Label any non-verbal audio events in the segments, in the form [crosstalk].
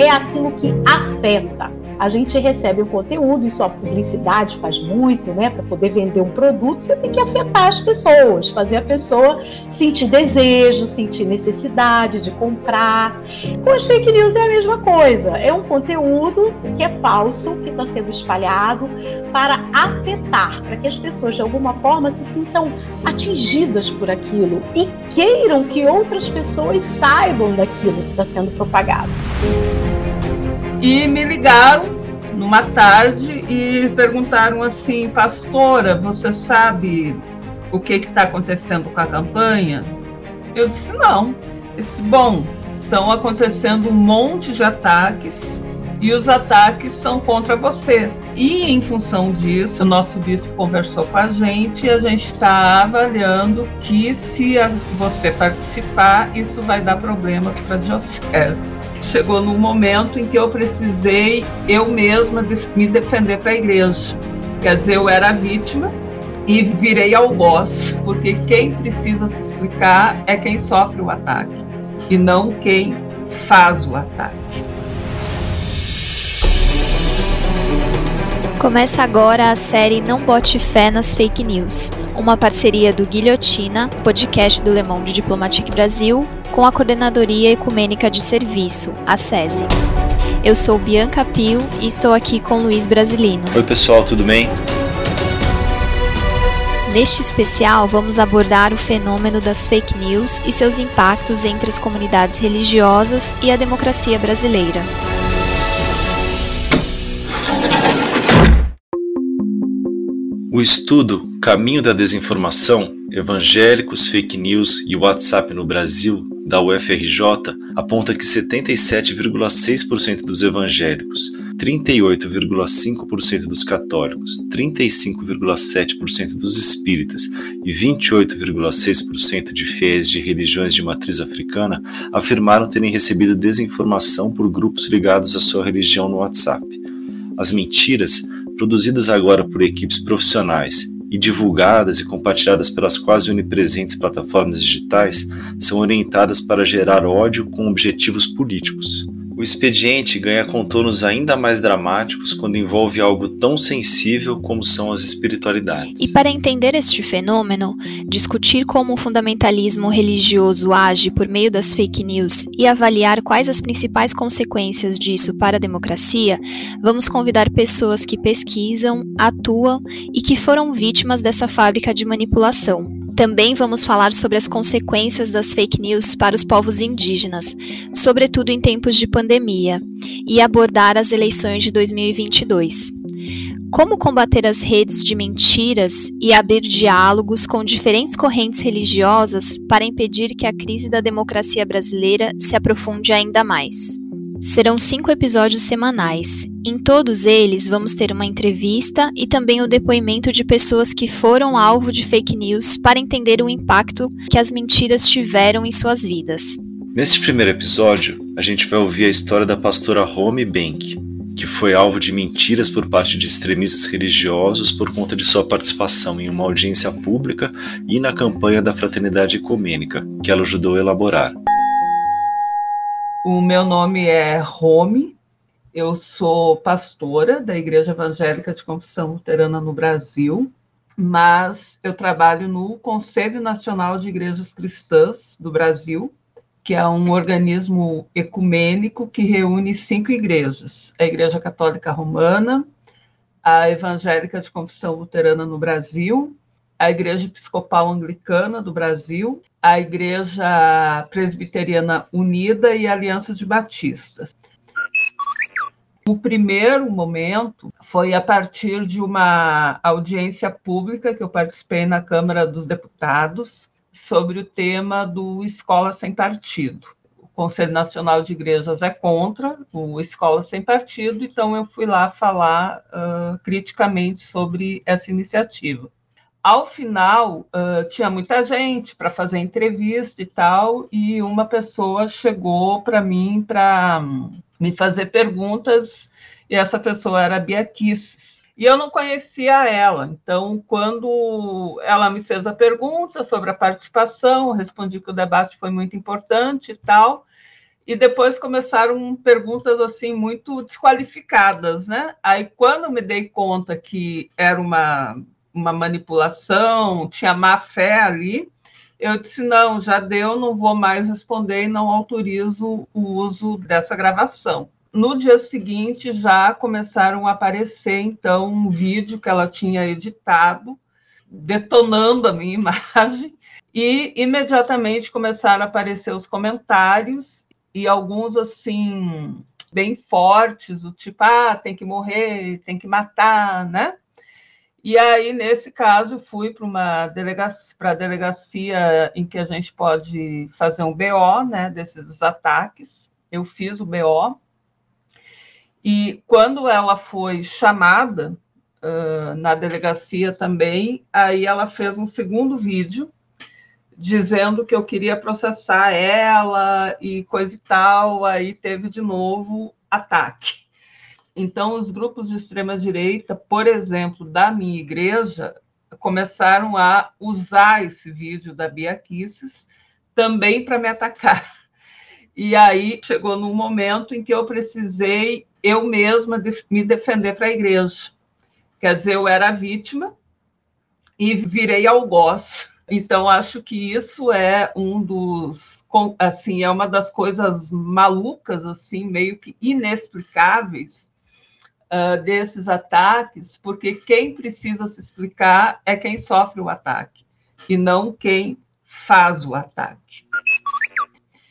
é aquilo que afeta a gente recebe o conteúdo, isso a publicidade faz muito, né? Para poder vender um produto, você tem que afetar as pessoas, fazer a pessoa sentir desejo, sentir necessidade de comprar. Com as fake news é a mesma coisa. É um conteúdo que é falso, que está sendo espalhado para afetar, para que as pessoas de alguma forma se sintam atingidas por aquilo e queiram que outras pessoas saibam daquilo que está sendo propagado e me ligaram numa tarde e perguntaram assim, pastora, você sabe o que está acontecendo com a campanha? Eu disse, não. Disse, bom, estão acontecendo um monte de ataques e os ataques são contra você. E em função disso, o nosso bispo conversou com a gente e a gente está avaliando que se você participar, isso vai dar problemas para a diocese chegou num momento em que eu precisei eu mesma me defender para a igreja. Quer dizer, eu era vítima e virei algoz, porque quem precisa se explicar é quem sofre o ataque e não quem faz o ataque. Começa agora a série Não Bote Fé nas Fake News, uma parceria do Guilhotina, podcast do Le Monde Diplomatique Brasil, com a Coordenadoria Ecumênica de Serviço, a SESI. Eu sou Bianca Pio e estou aqui com Luiz Brasilino. Oi pessoal, tudo bem? Neste especial, vamos abordar o fenômeno das fake news e seus impactos entre as comunidades religiosas e a democracia brasileira. O estudo Caminho da Desinformação, Evangélicos, Fake News e WhatsApp no Brasil, da UFRJ, aponta que 77,6% dos evangélicos, 38,5% dos católicos, 35,7% dos espíritas e 28,6% de fiéis de religiões de matriz africana afirmaram terem recebido desinformação por grupos ligados à sua religião no WhatsApp. As mentiras produzidas agora por equipes profissionais e divulgadas e compartilhadas pelas quase onipresentes plataformas digitais, são orientadas para gerar ódio com objetivos políticos. O expediente ganha contornos ainda mais dramáticos quando envolve algo tão sensível como são as espiritualidades. E para entender este fenômeno, discutir como o fundamentalismo religioso age por meio das fake news e avaliar quais as principais consequências disso para a democracia, vamos convidar pessoas que pesquisam, atuam e que foram vítimas dessa fábrica de manipulação. Também vamos falar sobre as consequências das fake news para os povos indígenas, sobretudo em tempos de pandemia, e abordar as eleições de 2022. Como combater as redes de mentiras e abrir diálogos com diferentes correntes religiosas para impedir que a crise da democracia brasileira se aprofunde ainda mais. Serão cinco episódios semanais. Em todos eles, vamos ter uma entrevista e também o depoimento de pessoas que foram alvo de fake news para entender o impacto que as mentiras tiveram em suas vidas. Neste primeiro episódio, a gente vai ouvir a história da pastora Home Bank, que foi alvo de mentiras por parte de extremistas religiosos por conta de sua participação em uma audiência pública e na campanha da Fraternidade Ecumênica, que ela ajudou a elaborar. O meu nome é Rome, eu sou pastora da Igreja Evangélica de Confissão Luterana no Brasil, mas eu trabalho no Conselho Nacional de Igrejas Cristãs do Brasil, que é um organismo ecumênico que reúne cinco igrejas: a Igreja Católica Romana, a Evangélica de Confissão Luterana no Brasil, a Igreja Episcopal Anglicana do Brasil, a Igreja Presbiteriana Unida e Aliança de Batistas. O primeiro momento foi a partir de uma audiência pública que eu participei na Câmara dos Deputados sobre o tema do Escola Sem Partido. O Conselho Nacional de Igrejas é contra o Escola Sem Partido, então eu fui lá falar uh, criticamente sobre essa iniciativa. Ao final, uh, tinha muita gente para fazer entrevista e tal, e uma pessoa chegou para mim para um, me fazer perguntas, e essa pessoa era a Bia Kisses. E eu não conhecia ela, então, quando ela me fez a pergunta sobre a participação, respondi que o debate foi muito importante e tal, e depois começaram perguntas assim muito desqualificadas, né? Aí quando me dei conta que era uma, uma manipulação, tinha má fé ali, eu disse não, já deu, não vou mais responder e não autorizo o uso dessa gravação. No dia seguinte já começaram a aparecer então um vídeo que ela tinha editado detonando a minha [laughs] imagem e imediatamente começaram a aparecer os comentários e alguns assim bem fortes, o tipo, ah, tem que morrer, tem que matar, né? E aí, nesse caso, fui para uma delegacia, para a delegacia em que a gente pode fazer um BO, né, desses ataques. Eu fiz o BO. E quando ela foi chamada uh, na delegacia também, aí ela fez um segundo vídeo dizendo que eu queria processar ela e coisa e tal, aí teve de novo ataque. Então, os grupos de extrema-direita, por exemplo, da minha igreja, começaram a usar esse vídeo da Bia Kisses também para me atacar. E aí chegou num momento em que eu precisei eu mesma de, me defender para a igreja. Quer dizer, eu era vítima e virei algoz então, acho que isso é um dos, assim, é uma das coisas malucas, assim, meio que inexplicáveis uh, desses ataques, porque quem precisa se explicar é quem sofre o ataque, e não quem faz o ataque.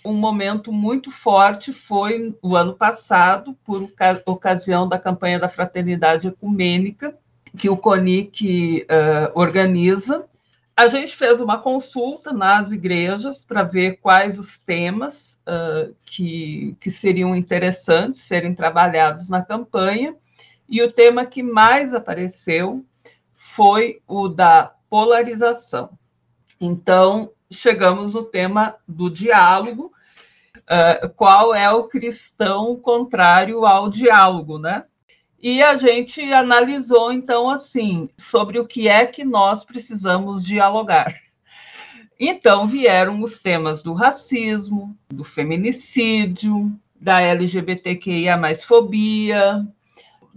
Um momento muito forte foi o ano passado, por ocasião da campanha da Fraternidade Ecumênica, que o CONIC uh, organiza, a gente fez uma consulta nas igrejas para ver quais os temas uh, que, que seriam interessantes serem trabalhados na campanha, e o tema que mais apareceu foi o da polarização. Então, chegamos no tema do diálogo, uh, qual é o cristão contrário ao diálogo, né? E a gente analisou, então, assim, sobre o que é que nós precisamos dialogar. Então, vieram os temas do racismo, do feminicídio, da LGBTQIA mais fobia,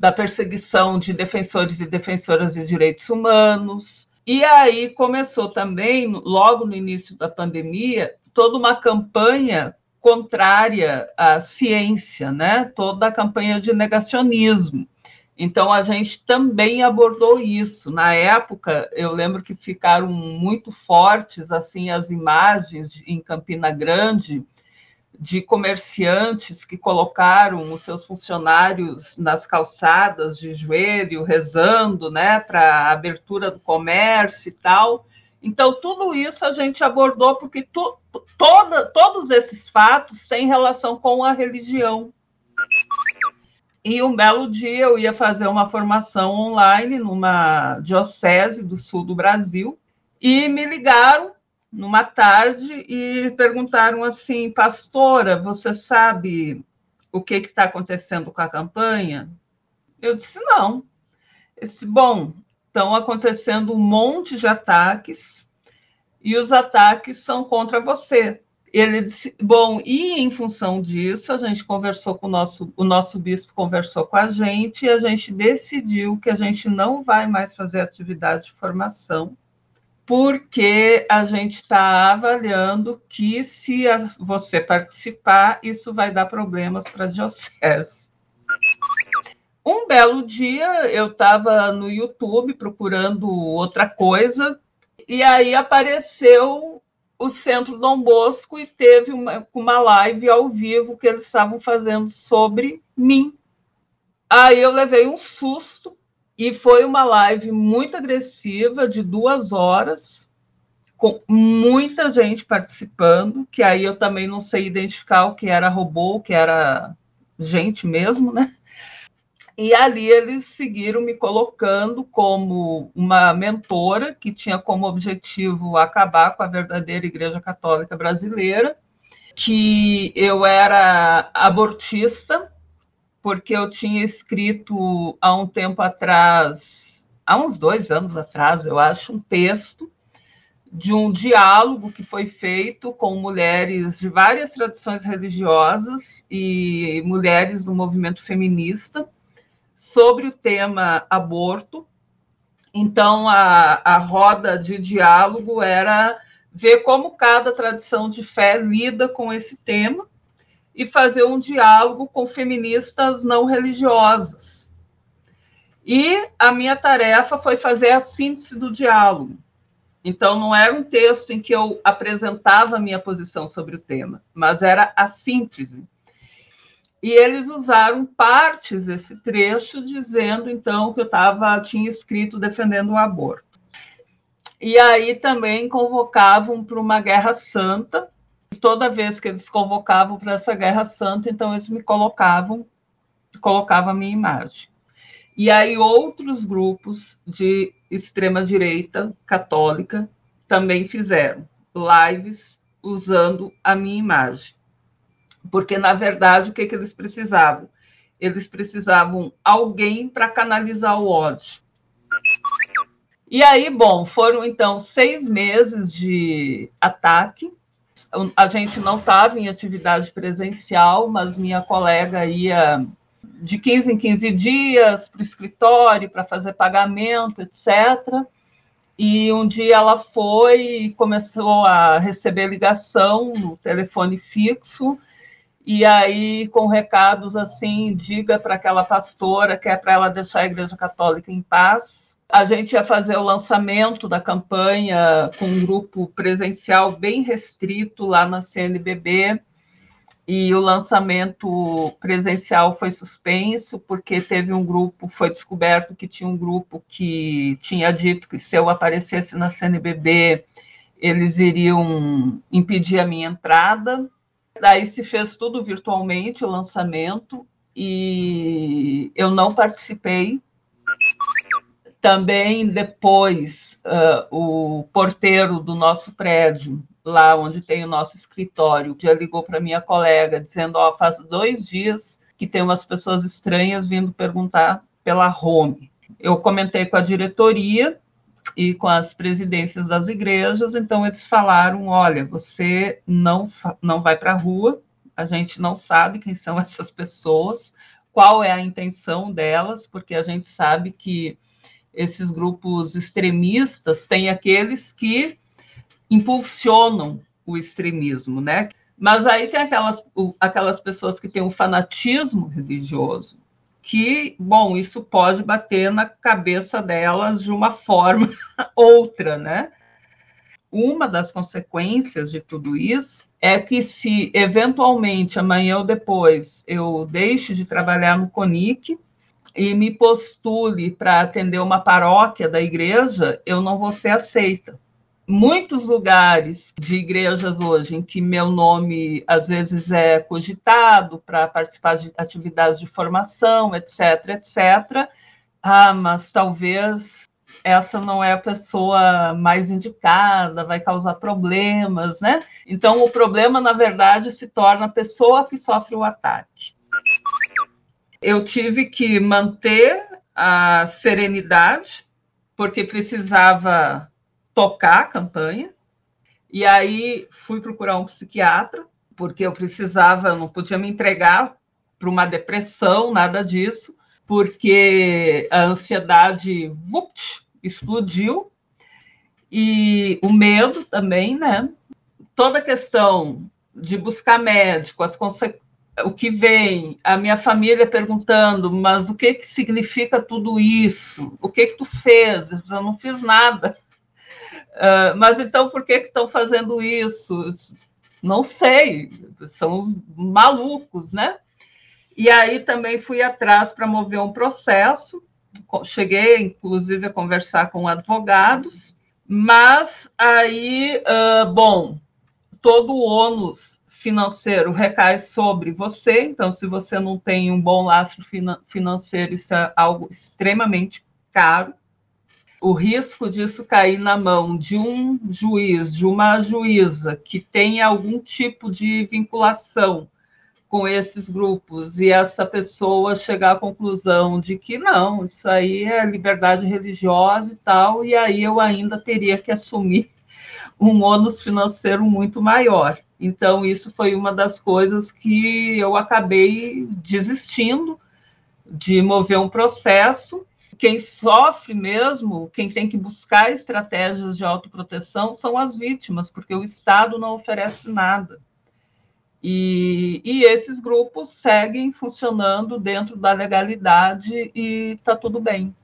da perseguição de defensores e defensoras de direitos humanos. E aí começou também, logo no início da pandemia, toda uma campanha contrária à ciência, né? toda a campanha de negacionismo. Então, a gente também abordou isso. Na época, eu lembro que ficaram muito fortes assim as imagens em Campina Grande de comerciantes que colocaram os seus funcionários nas calçadas de joelho, rezando né, para a abertura do comércio e tal. Então, tudo isso a gente abordou, porque tu, toda, todos esses fatos têm relação com a religião. E um belo dia eu ia fazer uma formação online numa diocese do sul do Brasil, e me ligaram numa tarde e perguntaram assim: Pastora, você sabe o que está acontecendo com a campanha? Eu disse: Não. Esse bom, estão acontecendo um monte de ataques e os ataques são contra você. Ele disse, bom, e em função disso, a gente conversou com o nosso, o nosso bispo conversou com a gente e a gente decidiu que a gente não vai mais fazer atividade de formação, porque a gente está avaliando que se a, você participar, isso vai dar problemas para a diocese. Um belo dia eu estava no YouTube procurando outra coisa, e aí apareceu o Centro Dom Bosco e teve uma, uma live ao vivo que eles estavam fazendo sobre mim. Aí eu levei um susto e foi uma live muito agressiva, de duas horas, com muita gente participando, que aí eu também não sei identificar o que era robô, o que era gente mesmo, né? E ali eles seguiram me colocando como uma mentora que tinha como objetivo acabar com a verdadeira Igreja Católica Brasileira, que eu era abortista, porque eu tinha escrito há um tempo atrás, há uns dois anos atrás, eu acho, um texto de um diálogo que foi feito com mulheres de várias tradições religiosas e mulheres do movimento feminista sobre o tema aborto. Então, a, a roda de diálogo era ver como cada tradição de fé lida com esse tema e fazer um diálogo com feministas não religiosas. E a minha tarefa foi fazer a síntese do diálogo. Então, não era um texto em que eu apresentava a minha posição sobre o tema, mas era a síntese. E eles usaram partes desse trecho, dizendo, então, que eu tava, tinha escrito defendendo o aborto. E aí também convocavam para uma guerra santa. Toda vez que eles convocavam para essa guerra santa, então eles me colocavam, colocavam a minha imagem. E aí outros grupos de extrema direita católica também fizeram lives usando a minha imagem. Porque na verdade o que, que eles precisavam? Eles precisavam alguém para canalizar o ódio. E aí, bom, foram então seis meses de ataque. A gente não estava em atividade presencial, mas minha colega ia de 15 em 15 dias para o escritório para fazer pagamento, etc. E um dia ela foi e começou a receber ligação no telefone fixo, e aí com recados assim, diga para aquela pastora que é para ela deixar a Igreja Católica em paz. A gente ia fazer o lançamento da campanha com um grupo presencial bem restrito lá na CNBB, e o lançamento presencial foi suspenso porque teve um grupo, foi descoberto que tinha um grupo que tinha dito que se eu aparecesse na CNBB, eles iriam impedir a minha entrada. Daí se fez tudo virtualmente, o lançamento, e eu não participei. Também depois, uh, o porteiro do nosso prédio lá onde tem o nosso escritório, já ligou para minha colega dizendo: Ó, oh, faz dois dias que tem umas pessoas estranhas vindo perguntar pela home. Eu comentei com a diretoria e com as presidências das igrejas, então eles falaram: olha, você não, não vai para a rua, a gente não sabe quem são [laughs] essas pessoas, qual é a intenção delas, porque a gente sabe que esses grupos extremistas têm aqueles que impulsionam o extremismo, né? Mas aí tem aquelas, aquelas pessoas que têm um fanatismo religioso, que, bom, isso pode bater na cabeça delas de uma forma [laughs] outra, né? Uma das consequências de tudo isso é que se eventualmente amanhã ou depois eu deixe de trabalhar no CONIC e me postule para atender uma paróquia da igreja, eu não vou ser aceita muitos lugares de igrejas hoje em que meu nome às vezes é cogitado para participar de atividades de formação, etc, etc. Ah, mas talvez essa não é a pessoa mais indicada, vai causar problemas, né? Então o problema na verdade se torna a pessoa que sofre o ataque. Eu tive que manter a serenidade porque precisava tocar a campanha. E aí fui procurar um psiquiatra, porque eu precisava, eu não podia me entregar para uma depressão, nada disso, porque a ansiedade vupt, explodiu e o medo também, né? Toda a questão de buscar médico, as o que vem, a minha família perguntando, mas o que que significa tudo isso? O que que tu fez? Eu não fiz nada. Uh, [laughs] mas então por que estão fazendo isso? Não sei, são os malucos, né? E aí também fui atrás para mover um processo, cheguei inclusive a conversar com advogados, mas aí, uh, bom, todo o ônus financeiro recai sobre você, então se você não tem um bom lastro financeiro, isso é algo extremamente caro o risco disso cair na mão de um juiz, de uma juíza que tenha algum tipo de vinculação com esses grupos e essa pessoa chegar à conclusão de que não, isso aí é liberdade religiosa e tal, e aí eu ainda teria que assumir um ônus financeiro muito maior. Então, isso foi uma das coisas que eu acabei desistindo de mover um processo. Quem sofre mesmo, quem tem que buscar estratégias de autoproteção são as vítimas, porque o Estado não oferece nada. E, e esses grupos seguem funcionando dentro da legalidade e está tudo bem.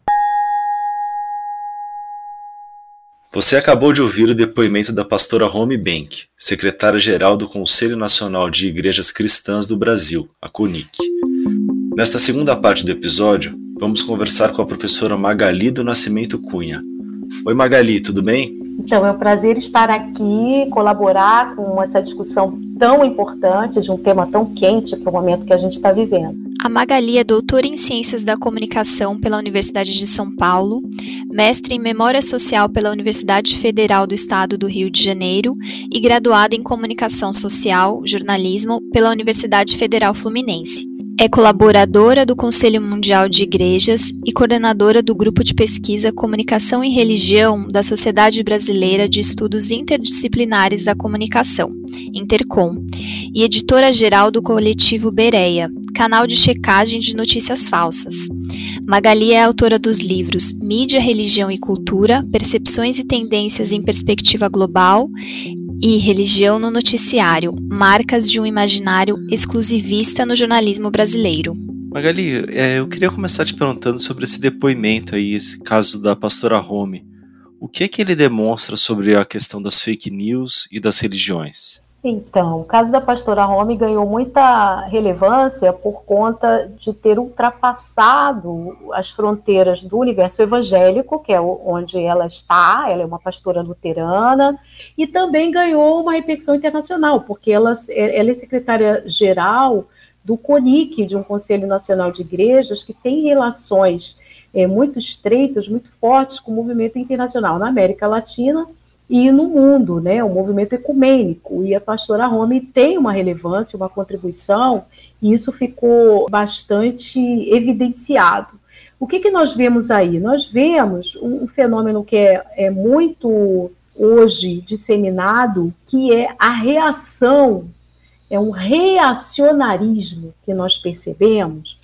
Você acabou de ouvir o depoimento da pastora Rome Bank, secretária-geral do Conselho Nacional de Igrejas Cristãs do Brasil, a CONIC. Nesta segunda parte do episódio, vamos conversar com a professora Magali do Nascimento Cunha. Oi Magali, tudo bem? Então, é um prazer estar aqui, colaborar com essa discussão tão importante, de um tema tão quente para o momento que a gente está vivendo. A Magali é doutora em Ciências da Comunicação pela Universidade de São Paulo, mestre em Memória Social pela Universidade Federal do Estado do Rio de Janeiro e graduada em Comunicação Social, Jornalismo pela Universidade Federal Fluminense. É colaboradora do Conselho Mundial de Igrejas e coordenadora do Grupo de Pesquisa Comunicação e Religião da Sociedade Brasileira de Estudos Interdisciplinares da Comunicação, Intercom, e editora-geral do coletivo Bereia, canal de checagem de notícias falsas. Magali é autora dos livros Mídia, Religião e Cultura, Percepções e Tendências em Perspectiva Global e Religião no Noticiário, marcas de um imaginário exclusivista no jornalismo brasileiro. Magali, é, eu queria começar te perguntando sobre esse depoimento aí, esse caso da pastora Home. O que é que ele demonstra sobre a questão das fake news e das religiões? Então, o caso da pastora Home ganhou muita relevância por conta de ter ultrapassado as fronteiras do universo evangélico, que é onde ela está, ela é uma pastora luterana, e também ganhou uma repercussão internacional, porque ela, ela é secretária-geral do CONIC, de um Conselho Nacional de Igrejas, que tem relações é, muito estreitas, muito fortes com o movimento internacional na América Latina e no mundo, né, o movimento ecumênico. E a pastora Rome tem uma relevância, uma contribuição, e isso ficou bastante evidenciado. O que, que nós vemos aí? Nós vemos um fenômeno que é, é muito hoje disseminado, que é a reação, é um reacionarismo que nós percebemos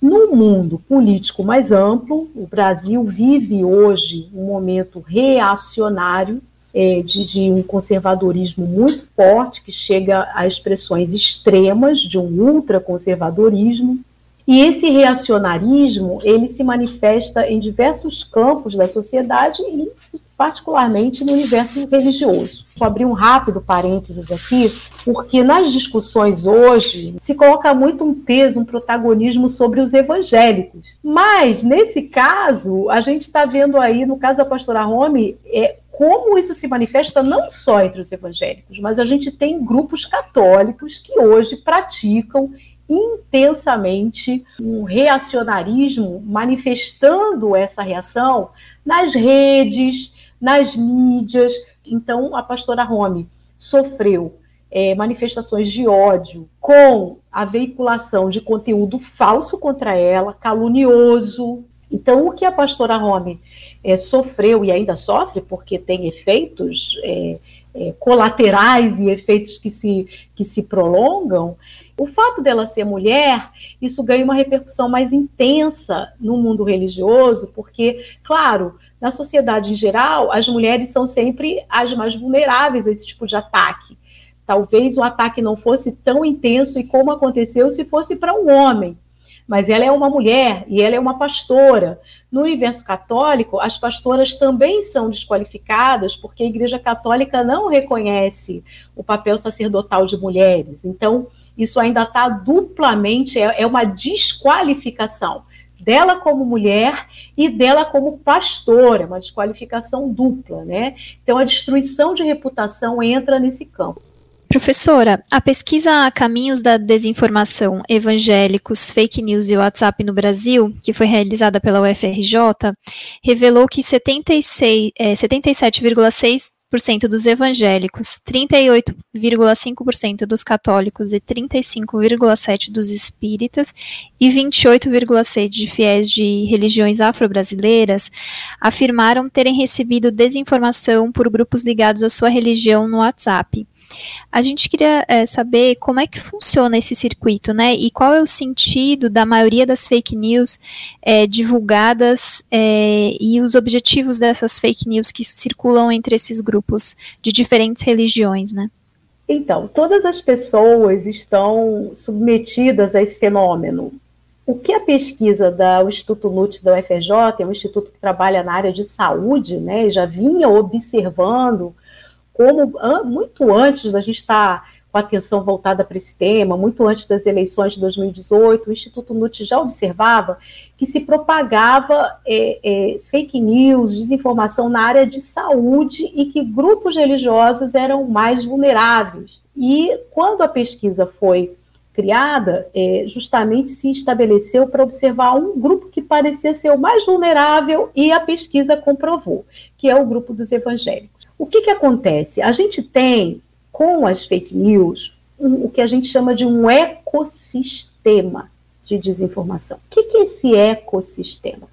no mundo político mais amplo. O Brasil vive hoje um momento reacionário, é, de, de, um conservadorismo muito forte, que chega a expressões extremas de um ultraconservadorismo. E esse reacionarismo, ele se manifesta em diversos campos da sociedade e particularmente no universo religioso. Vou abrir um rápido parênteses aqui, porque nas discussões hoje se coloca muito um peso, um protagonismo sobre os evangélicos. Mas, nesse caso, a gente está vendo aí, no caso da pastora Rome, é, como isso se manifesta não só entre os evangélicos, mas a gente tem grupos católicos que hoje praticam intensamente um reacionarismo, manifestando essa reação nas redes, nas mídias. Então, a pastora Rome sofreu é, manifestações de ódio com a veiculação de conteúdo falso contra ela, calunioso. Então, o que a pastora Rome é, sofreu e ainda sofre, porque tem efeitos é, é, colaterais e efeitos que se, que se prolongam, o fato dela ser mulher, isso ganha uma repercussão mais intensa no mundo religioso, porque, claro, na sociedade em geral, as mulheres são sempre as mais vulneráveis a esse tipo de ataque. Talvez o ataque não fosse tão intenso e como aconteceu se fosse para um homem mas ela é uma mulher e ela é uma pastora. No universo católico, as pastoras também são desqualificadas porque a Igreja Católica não reconhece o papel sacerdotal de mulheres. Então, isso ainda está duplamente, é, é uma desqualificação dela como mulher e dela como pastora, uma desqualificação dupla, né? Então a destruição de reputação entra nesse campo. Professora, a pesquisa Caminhos da Desinformação Evangélicos, Fake News e WhatsApp no Brasil, que foi realizada pela UFRJ, revelou que 76, é, 77,6 dos evangélicos, 38,5% dos católicos e 35,7% dos espíritas e 28,6% de fiéis de religiões afro-brasileiras afirmaram terem recebido desinformação por grupos ligados à sua religião no WhatsApp. A gente queria é, saber como é que funciona esse circuito, né? E qual é o sentido da maioria das fake news é, divulgadas é, e os objetivos dessas fake news que circulam entre esses grupos de diferentes religiões, né? Então, todas as pessoas estão submetidas a esse fenômeno. O que a pesquisa do Instituto NUT da UFRJ, é um instituto que trabalha na área de saúde, né, já vinha observando como muito antes da gente estar tá com a atenção voltada para esse tema, muito antes das eleições de 2018, o Instituto NUT já observava que se propagava é, é, fake news, desinformação na área de saúde e que grupos religiosos eram mais vulneráveis. E quando a pesquisa foi criada, é, justamente se estabeleceu para observar um grupo que parecia ser o mais vulnerável e a pesquisa comprovou, que é o grupo dos evangélicos. O que, que acontece? A gente tem, com as fake news, um, o que a gente chama de um ecossistema de desinformação. O que, que é esse ecossistema?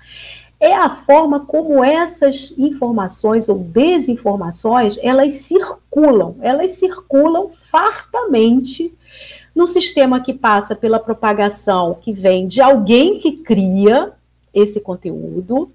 É a forma como essas informações ou desinformações elas circulam, elas circulam fartamente no sistema que passa pela propagação que vem de alguém que cria esse conteúdo.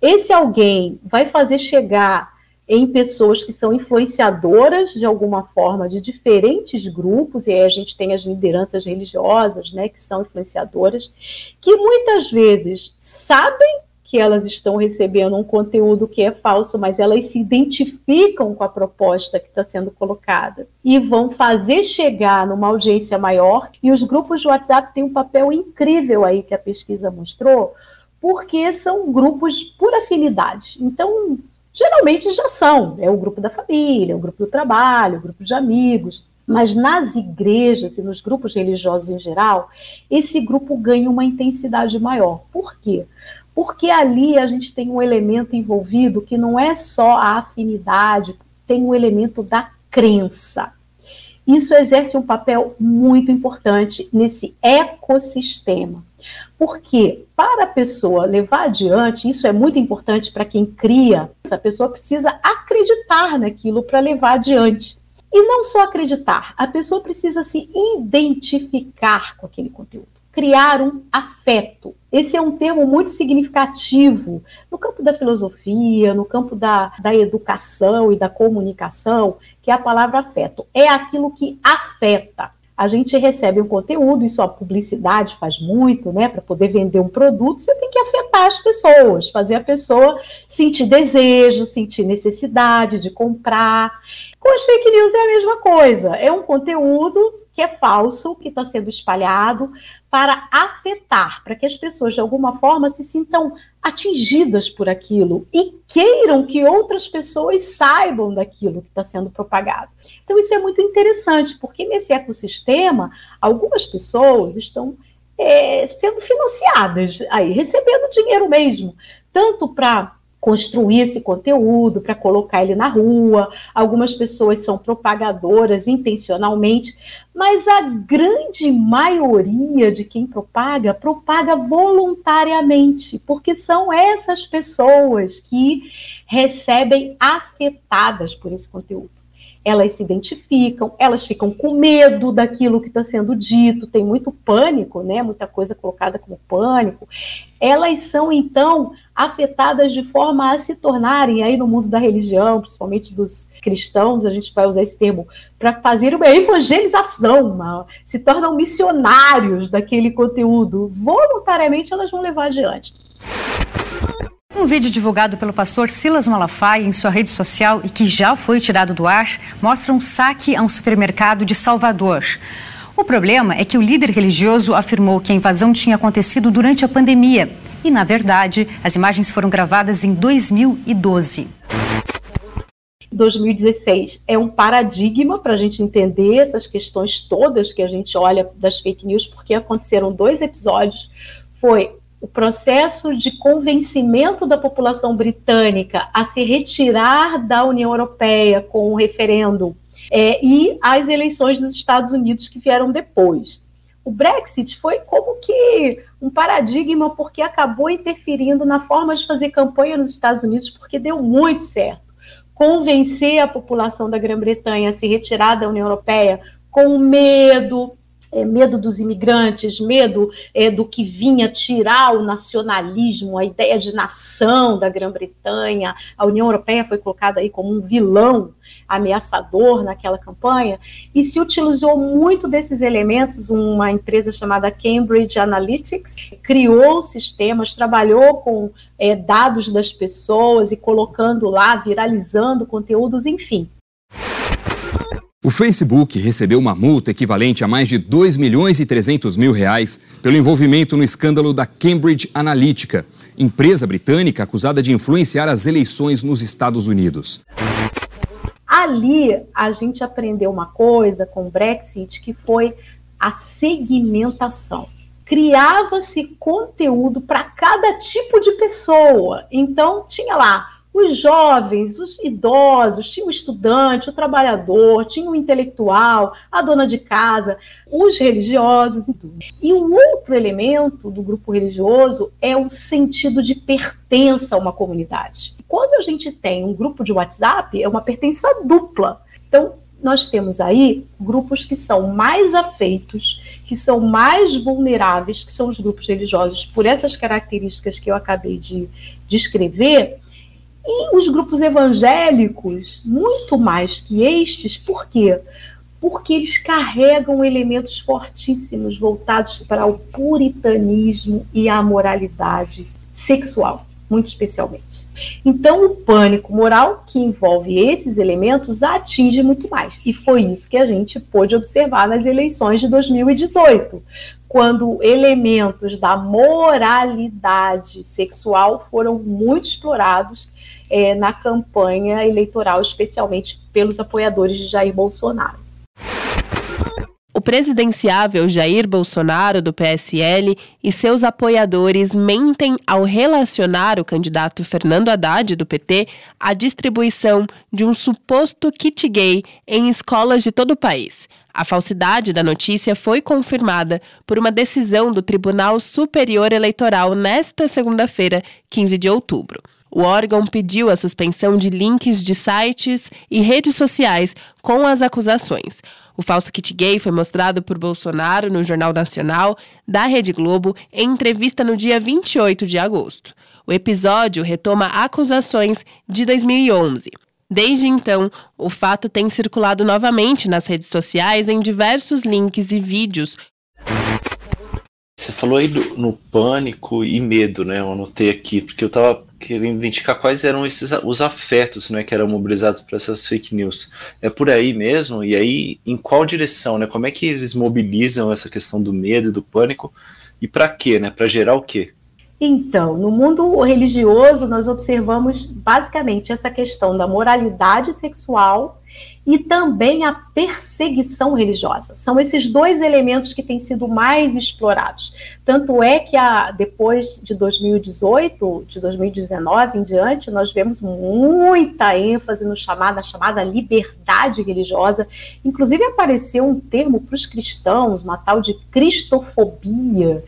Esse alguém vai fazer chegar em pessoas que são influenciadoras de alguma forma de diferentes grupos, e aí a gente tem as lideranças religiosas, né, que são influenciadoras, que muitas vezes sabem que elas estão recebendo um conteúdo que é falso, mas elas se identificam com a proposta que está sendo colocada e vão fazer chegar numa audiência maior. E os grupos de WhatsApp têm um papel incrível aí que a pesquisa mostrou, porque são grupos por afinidade. Então, geralmente já são. É o grupo da família, o grupo do trabalho, o grupo de amigos. Mas nas igrejas e nos grupos religiosos em geral, esse grupo ganha uma intensidade maior. Por quê? Porque ali a gente tem um elemento envolvido que não é só a afinidade, tem um elemento da crença. Isso exerce um papel muito importante nesse ecossistema. Porque para a pessoa levar adiante, isso é muito importante para quem cria, essa pessoa precisa acreditar naquilo para levar adiante. E não só acreditar, a pessoa precisa se identificar com aquele conteúdo, criar um afeto. Esse é um termo muito significativo no campo da filosofia, no campo da, da educação e da comunicação, que é a palavra afeto. É aquilo que afeta a gente recebe um conteúdo, isso a publicidade faz muito, né? Para poder vender um produto, você tem que afetar as pessoas, fazer a pessoa sentir desejo, sentir necessidade de comprar. Com as fake news é a mesma coisa, é um conteúdo que é falso, que está sendo espalhado, para afetar, para que as pessoas de alguma forma se sintam atingidas por aquilo e queiram que outras pessoas saibam daquilo que está sendo propagado. Então, isso é muito interessante, porque nesse ecossistema, algumas pessoas estão é, sendo financiadas, aí, recebendo dinheiro mesmo, tanto para construir esse conteúdo, para colocar ele na rua. Algumas pessoas são propagadoras intencionalmente, mas a grande maioria de quem propaga, propaga voluntariamente, porque são essas pessoas que recebem afetadas por esse conteúdo elas se identificam, elas ficam com medo daquilo que está sendo dito, tem muito pânico, né? Muita coisa colocada como pânico. Elas são, então, afetadas de forma a se tornarem, aí no mundo da religião, principalmente dos cristãos, a gente vai usar esse termo, para fazer uma evangelização, uma, se tornam missionários daquele conteúdo. Voluntariamente elas vão levar adiante. Um vídeo divulgado pelo pastor Silas Malafaia em sua rede social e que já foi tirado do ar mostra um saque a um supermercado de Salvador. O problema é que o líder religioso afirmou que a invasão tinha acontecido durante a pandemia e, na verdade, as imagens foram gravadas em 2012. 2016 é um paradigma para a gente entender essas questões todas que a gente olha das fake news, porque aconteceram dois episódios. Foi o processo de convencimento da população britânica a se retirar da União Europeia com o referendo é, e as eleições dos Estados Unidos que vieram depois. O Brexit foi como que um paradigma, porque acabou interferindo na forma de fazer campanha nos Estados Unidos, porque deu muito certo. Convencer a população da Grã-Bretanha a se retirar da União Europeia com medo, é, medo dos imigrantes, medo é, do que vinha tirar o nacionalismo, a ideia de nação da Grã-Bretanha. A União Europeia foi colocada aí como um vilão ameaçador naquela campanha, e se utilizou muito desses elementos. Uma empresa chamada Cambridge Analytics criou sistemas, trabalhou com é, dados das pessoas e colocando lá, viralizando conteúdos, enfim. O Facebook recebeu uma multa equivalente a mais de 2 milhões e 300 mil reais pelo envolvimento no escândalo da Cambridge Analytica, empresa britânica acusada de influenciar as eleições nos Estados Unidos. Ali a gente aprendeu uma coisa com o Brexit que foi a segmentação. Criava-se conteúdo para cada tipo de pessoa. Então tinha lá os jovens, os idosos, tinha o estudante, o trabalhador, tinha o intelectual, a dona de casa, os religiosos e tudo. E o outro elemento do grupo religioso é o sentido de pertença a uma comunidade. Quando a gente tem um grupo de WhatsApp, é uma pertença dupla. Então, nós temos aí grupos que são mais afeitos, que são mais vulneráveis, que são os grupos religiosos, por essas características que eu acabei de descrever, e os grupos evangélicos, muito mais que estes, por quê? Porque eles carregam elementos fortíssimos voltados para o puritanismo e a moralidade sexual, muito especialmente. Então, o pânico moral que envolve esses elementos atinge muito mais. E foi isso que a gente pôde observar nas eleições de 2018, quando elementos da moralidade sexual foram muito explorados é, na campanha eleitoral, especialmente pelos apoiadores de Jair Bolsonaro. O presidenciável Jair Bolsonaro, do PSL, e seus apoiadores mentem ao relacionar o candidato Fernando Haddad, do PT, à distribuição de um suposto kit gay em escolas de todo o país. A falsidade da notícia foi confirmada por uma decisão do Tribunal Superior Eleitoral nesta segunda-feira, 15 de outubro. O órgão pediu a suspensão de links de sites e redes sociais com as acusações. O falso kit gay foi mostrado por Bolsonaro no Jornal Nacional da Rede Globo em entrevista no dia 28 de agosto. O episódio retoma acusações de 2011. Desde então, o fato tem circulado novamente nas redes sociais em diversos links e vídeos você falou aí do, no pânico e medo, né? Eu anotei aqui, porque eu tava querendo identificar quais eram esses os afetos, né, que eram mobilizados para essas fake news. É por aí mesmo? E aí, em qual direção, né? Como é que eles mobilizam essa questão do medo e do pânico? E para quê, né? Para gerar o quê? Então, no mundo religioso, nós observamos basicamente essa questão da moralidade sexual e também a perseguição religiosa. São esses dois elementos que têm sido mais explorados. Tanto é que a, depois de 2018, de 2019 em diante, nós vemos muita ênfase no chamada, chamada liberdade religiosa. Inclusive apareceu um termo para os cristãos, uma tal de cristofobia,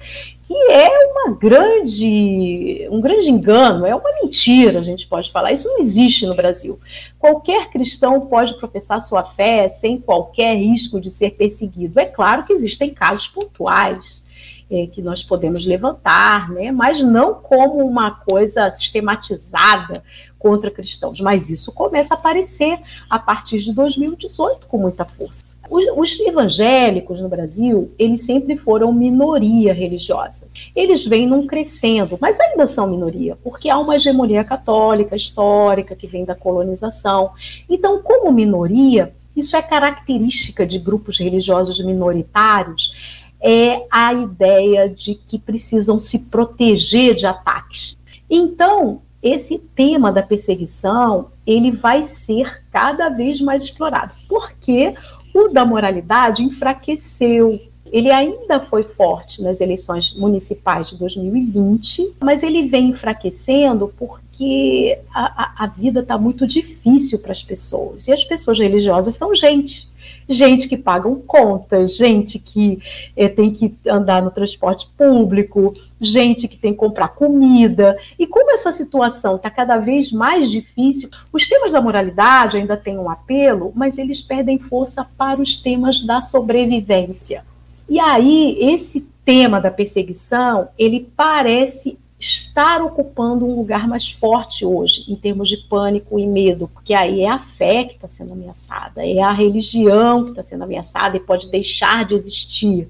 que é uma grande, um grande engano, é uma mentira, a gente pode falar. Isso não existe no Brasil. Qualquer cristão pode professar sua fé sem qualquer risco de ser perseguido. É claro que existem casos pontuais é, que nós podemos levantar, né? mas não como uma coisa sistematizada contra cristãos. Mas isso começa a aparecer a partir de 2018 com muita força. Os, os, evangélicos no Brasil, eles sempre foram minoria religiosa. Eles vêm num crescendo, mas ainda são minoria, porque há uma hegemonia católica histórica que vem da colonização. Então, como minoria, isso é característica de grupos religiosos minoritários, é a ideia de que precisam se proteger de ataques. Então, esse tema da perseguição, ele vai ser cada vez mais explorado. Porque o da moralidade enfraqueceu. Ele ainda foi forte nas eleições municipais de 2020, mas ele vem enfraquecendo porque a, a, a vida está muito difícil para as pessoas. E as pessoas religiosas são gente gente que pagam contas, gente que é, tem que andar no transporte público, gente que tem que comprar comida. E como essa situação está cada vez mais difícil, os temas da moralidade ainda têm um apelo, mas eles perdem força para os temas da sobrevivência. E aí, esse tema da perseguição, ele parece estar ocupando um lugar mais forte hoje, em termos de pânico e medo, porque aí é a fé que está sendo ameaçada, é a religião que está sendo ameaçada e pode deixar de existir.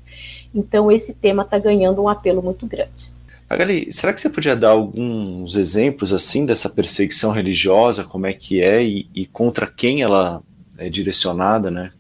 Então, esse tema está ganhando um apelo muito grande. Agali, será que você podia dar alguns exemplos assim dessa perseguição religiosa, como é que é e, e contra quem ela é direcionada, né?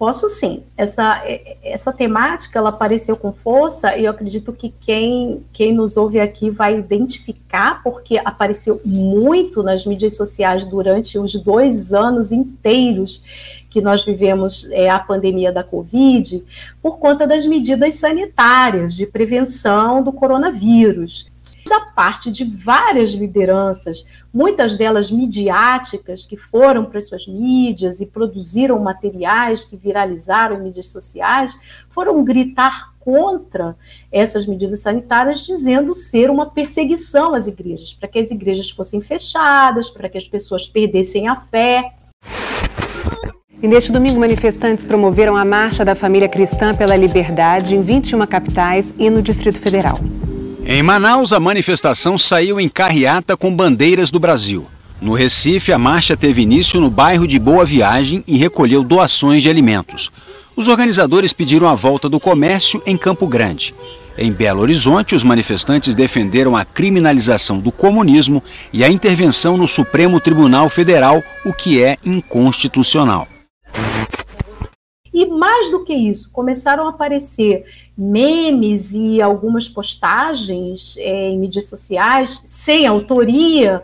Posso sim. Essa, essa temática ela apareceu com força e eu acredito que quem, quem nos ouve aqui vai identificar, porque apareceu muito nas mídias sociais durante os dois anos inteiros que nós vivemos é, a pandemia da Covid, por conta das medidas sanitárias de prevenção do coronavírus da parte de várias lideranças, muitas delas midiáticas, que foram para suas mídias e produziram materiais que viralizaram em mídias sociais, foram gritar contra essas medidas sanitárias, dizendo ser uma perseguição às igrejas, para que as igrejas fossem fechadas, para que as pessoas perdessem a fé. E neste domingo, manifestantes promoveram a Marcha da Família Cristã pela Liberdade em 21 capitais e no Distrito Federal. Em Manaus, a manifestação saiu em carreata com bandeiras do Brasil. No Recife, a marcha teve início no bairro de Boa Viagem e recolheu doações de alimentos. Os organizadores pediram a volta do comércio em Campo Grande. Em Belo Horizonte, os manifestantes defenderam a criminalização do comunismo e a intervenção no Supremo Tribunal Federal, o que é inconstitucional. E mais do que isso, começaram a aparecer memes e algumas postagens é, em mídias sociais sem autoria,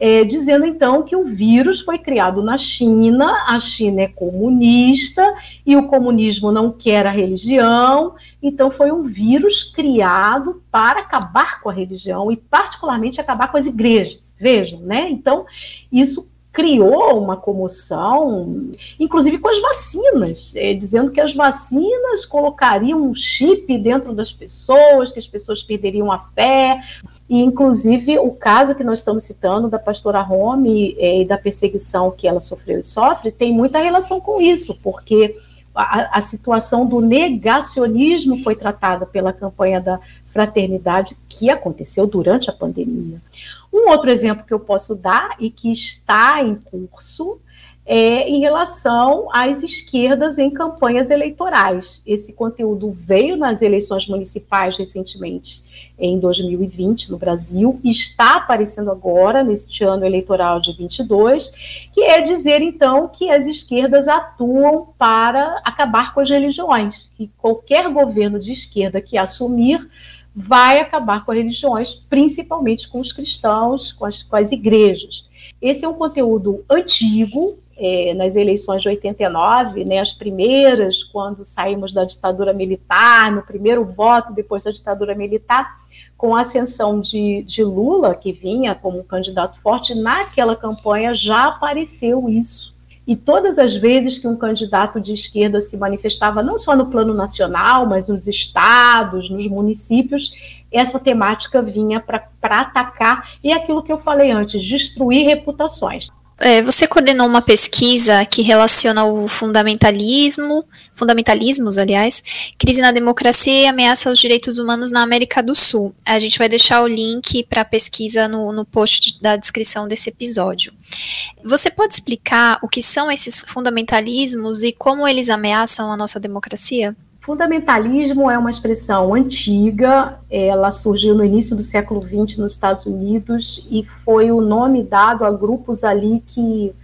é, dizendo então que o vírus foi criado na China, a China é comunista e o comunismo não quer a religião, então foi um vírus criado para acabar com a religião e particularmente acabar com as igrejas. Vejam, né? Então isso criou uma comoção, inclusive com as vacinas, é, dizendo que as vacinas colocariam um chip dentro das pessoas, que as pessoas perderiam a fé. E, inclusive, o caso que nós estamos citando da pastora Rome é, e da perseguição que ela sofreu e sofre tem muita relação com isso, porque a, a, situação do negacionismo foi tratada pela campanha da fraternidade que aconteceu durante a pandemia. Um outro exemplo que eu posso dar e que está em curso é em relação às esquerdas em campanhas eleitorais. Esse conteúdo veio nas eleições municipais recentemente, em 2020, no Brasil, e está aparecendo agora, neste ano eleitoral de 22, que é dizer, então, que as esquerdas atuam para acabar com as religiões, que qualquer governo de esquerda que assumir vai acabar com as religiões, principalmente com os cristãos, com as, com as igrejas. Esse é um conteúdo antigo, é, nas eleições de 89, né, as primeiras, quando saímos da ditadura militar, no primeiro voto depois da ditadura militar, com a ascensão de, de Lula, que vinha como candidato forte, naquela campanha já apareceu isso. E todas as vezes que um candidato de esquerda se manifestava, não só no plano nacional, mas nos estados, nos municípios, essa temática vinha para atacar, e é aquilo que eu falei antes, destruir reputações. É, você coordenou uma pesquisa que relaciona o fundamentalismo, fundamentalismos, aliás, crise na democracia e ameaça aos direitos humanos na América do Sul. A gente vai deixar o link para a pesquisa no, no post da descrição desse episódio. Você pode explicar o que são esses fundamentalismos e como eles ameaçam a nossa democracia? Fundamentalismo é uma expressão antiga, ela surgiu no início do século XX nos Estados Unidos e foi o nome dado a grupos ali que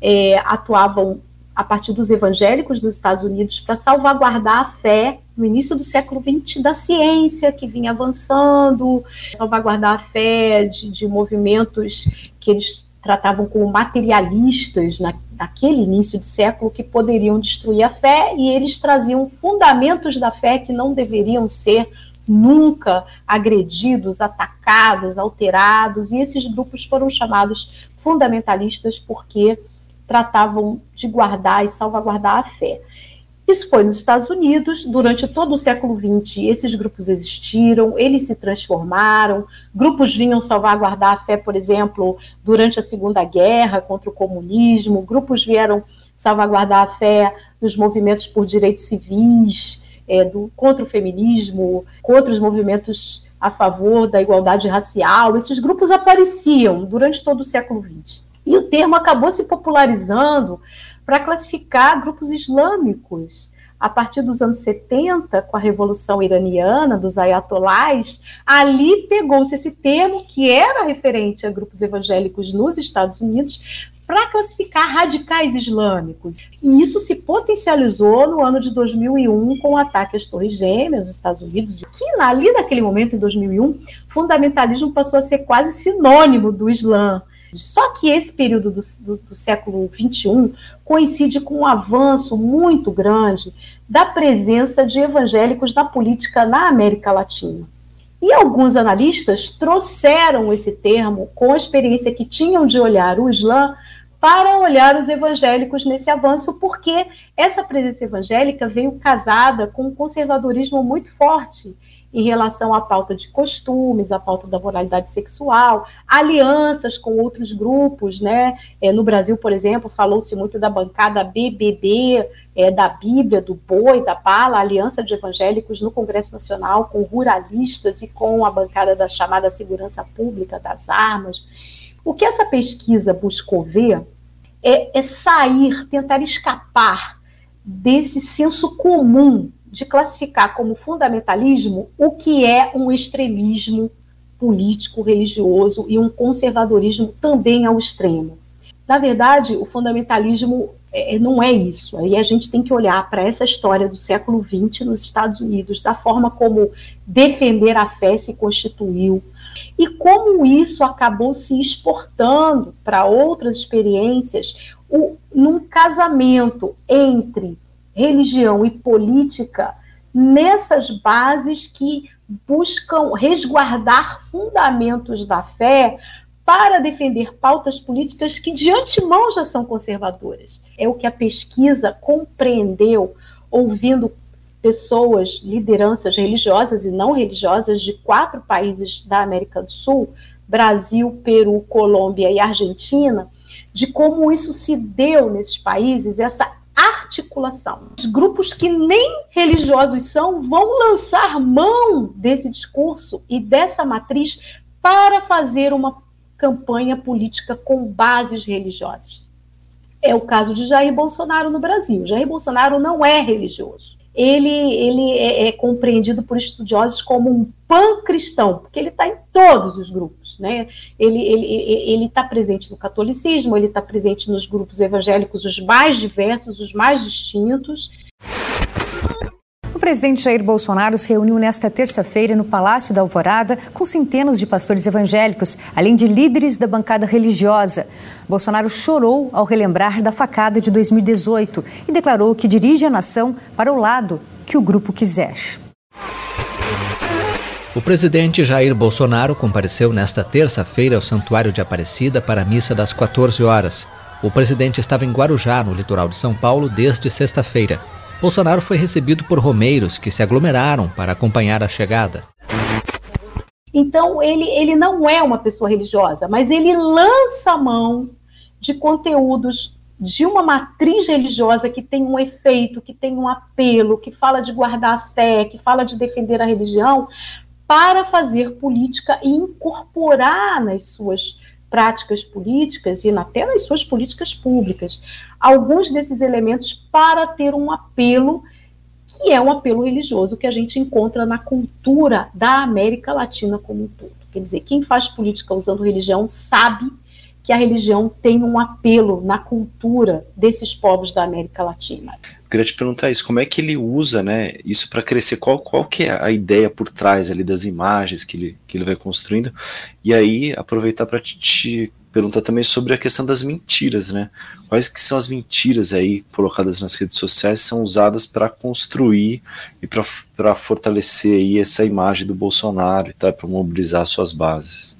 é, atuavam a partir dos evangélicos dos Estados Unidos para salvaguardar a fé no início do século XX da ciência que vinha avançando, salvaguardar a fé de, de movimentos que eles tratavam como materialistas na, daquele início de século que poderiam destruir a fé e eles traziam fundamentos da fé que não deveriam ser nunca agredidos, atacados, alterados, e esses grupos foram chamados fundamentalistas porque tratavam de guardar e salvaguardar a fé. Isso foi nos Estados Unidos, durante todo o século XX, esses grupos existiram, eles se transformaram, grupos vinham salvaguardar a fé, por exemplo, durante a Segunda Guerra contra o comunismo, grupos vieram salvaguardar a fé nos movimentos por direitos civis, é, do, contra o feminismo, contra os movimentos a favor da igualdade racial, esses grupos apareciam durante todo o século XX. E o termo acabou se popularizando para classificar grupos islâmicos. A partir dos anos 70, com a Revolução Iraniana, dos ayatolás, ali pegou-se esse termo, que era referente a grupos evangélicos nos Estados Unidos, para classificar radicais islâmicos. E isso se potencializou no ano de 2001 com o ataque às Torres Gêmeas nos Estados Unidos, que ali naquele momento, em 2001, fundamentalismo passou a ser quase sinônimo do Islã. Só que esse período do, do, do século XXI coincide com um avanço muito grande da presença de evangélicos na política na América Latina. E alguns analistas trouxeram esse termo com a experiência que tinham de olhar o Islã para olhar os evangélicos nesse avanço, porque essa presença evangélica veio casada com um conservadorismo muito forte em relação à pauta de costumes, à pauta da moralidade sexual, alianças com outros grupos, né? É, no Brasil, por exemplo, falou-se muito da bancada BBB, é, da Bíblia, do boi, da bala, a aliança de evangélicos no Congresso Nacional com ruralistas e com a bancada da chamada segurança pública das armas. O que essa pesquisa buscou ver é, é sair, tentar escapar desse senso comum de classificar como fundamentalismo o que é um extremismo político, religioso e um conservadorismo também ao extremo. Na verdade, o fundamentalismo é, não é isso. Aí a gente tem que olhar para essa história do século XX nos Estados Unidos, da forma como defender a fé se constituiu e como isso acabou se exportando para outras experiências, o, num casamento entre religião e política nessas bases que buscam resguardar fundamentos da fé para defender pautas políticas que de antemão já são conservadoras. É o que a pesquisa compreendeu ouvindo pessoas, lideranças religiosas e não religiosas de quatro países da América do Sul, Brasil, Peru, Colômbia e Argentina, de como isso se deu nesses países, essa articulação. Os grupos que nem religiosos são vão lançar mão desse discurso e dessa matriz para fazer uma campanha política com bases religiosas. É o caso de Jair Bolsonaro no Brasil. Jair Bolsonaro não é religioso. Ele, ele é, é compreendido por estudiosos como um pan-cristão, porque ele está em todos os grupos. Né? Ele ele está presente no catolicismo, ele está presente nos grupos evangélicos os mais diversos, os mais distintos. O presidente Jair Bolsonaro se reuniu nesta terça-feira no Palácio da Alvorada com centenas de pastores evangélicos, além de líderes da bancada religiosa. Bolsonaro chorou ao relembrar da facada de 2018 e declarou que dirige a nação para o lado que o grupo quiser. O presidente Jair Bolsonaro compareceu nesta terça-feira ao Santuário de Aparecida para a missa das 14 horas. O presidente estava em Guarujá, no litoral de São Paulo, desde sexta-feira. Bolsonaro foi recebido por romeiros que se aglomeraram para acompanhar a chegada. Então, ele, ele não é uma pessoa religiosa, mas ele lança a mão de conteúdos de uma matriz religiosa que tem um efeito, que tem um apelo, que fala de guardar a fé, que fala de defender a religião, para fazer política e incorporar nas suas práticas políticas e até nas suas políticas públicas alguns desses elementos para ter um apelo que é um apelo religioso que a gente encontra na cultura da América Latina como um todo. Quer dizer, quem faz política usando religião sabe que a religião tem um apelo na cultura desses povos da América Latina. Queria te perguntar isso, como é que ele usa, né, isso para crescer? Qual, qual que é a ideia por trás ali das imagens que ele, que ele vai construindo? E aí aproveitar para te, te perguntar também sobre a questão das mentiras, né? Quais que são as mentiras aí colocadas nas redes sociais são usadas para construir e para fortalecer aí essa imagem do Bolsonaro e tal, para mobilizar suas bases?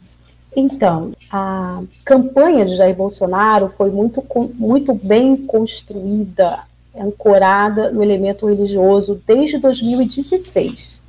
Então, a campanha de Jair Bolsonaro foi muito, muito bem construída, ancorada no elemento religioso desde 2016.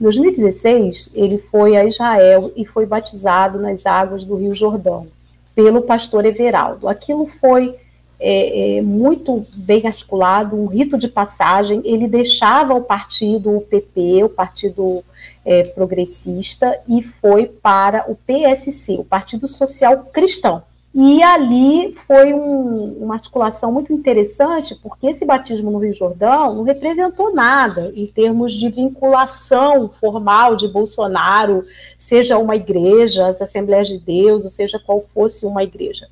Em 2016, ele foi a Israel e foi batizado nas águas do Rio Jordão pelo pastor Everaldo. Aquilo foi é, é, muito bem articulado, um rito de passagem. Ele deixava o partido, o PP, o Partido é, Progressista, e foi para o PSC, o Partido Social Cristão. E ali foi um, uma articulação muito interessante, porque esse batismo no Rio Jordão não representou nada em termos de vinculação formal de Bolsonaro, seja uma igreja, as Assembleias de Deus, ou seja qual fosse uma igreja.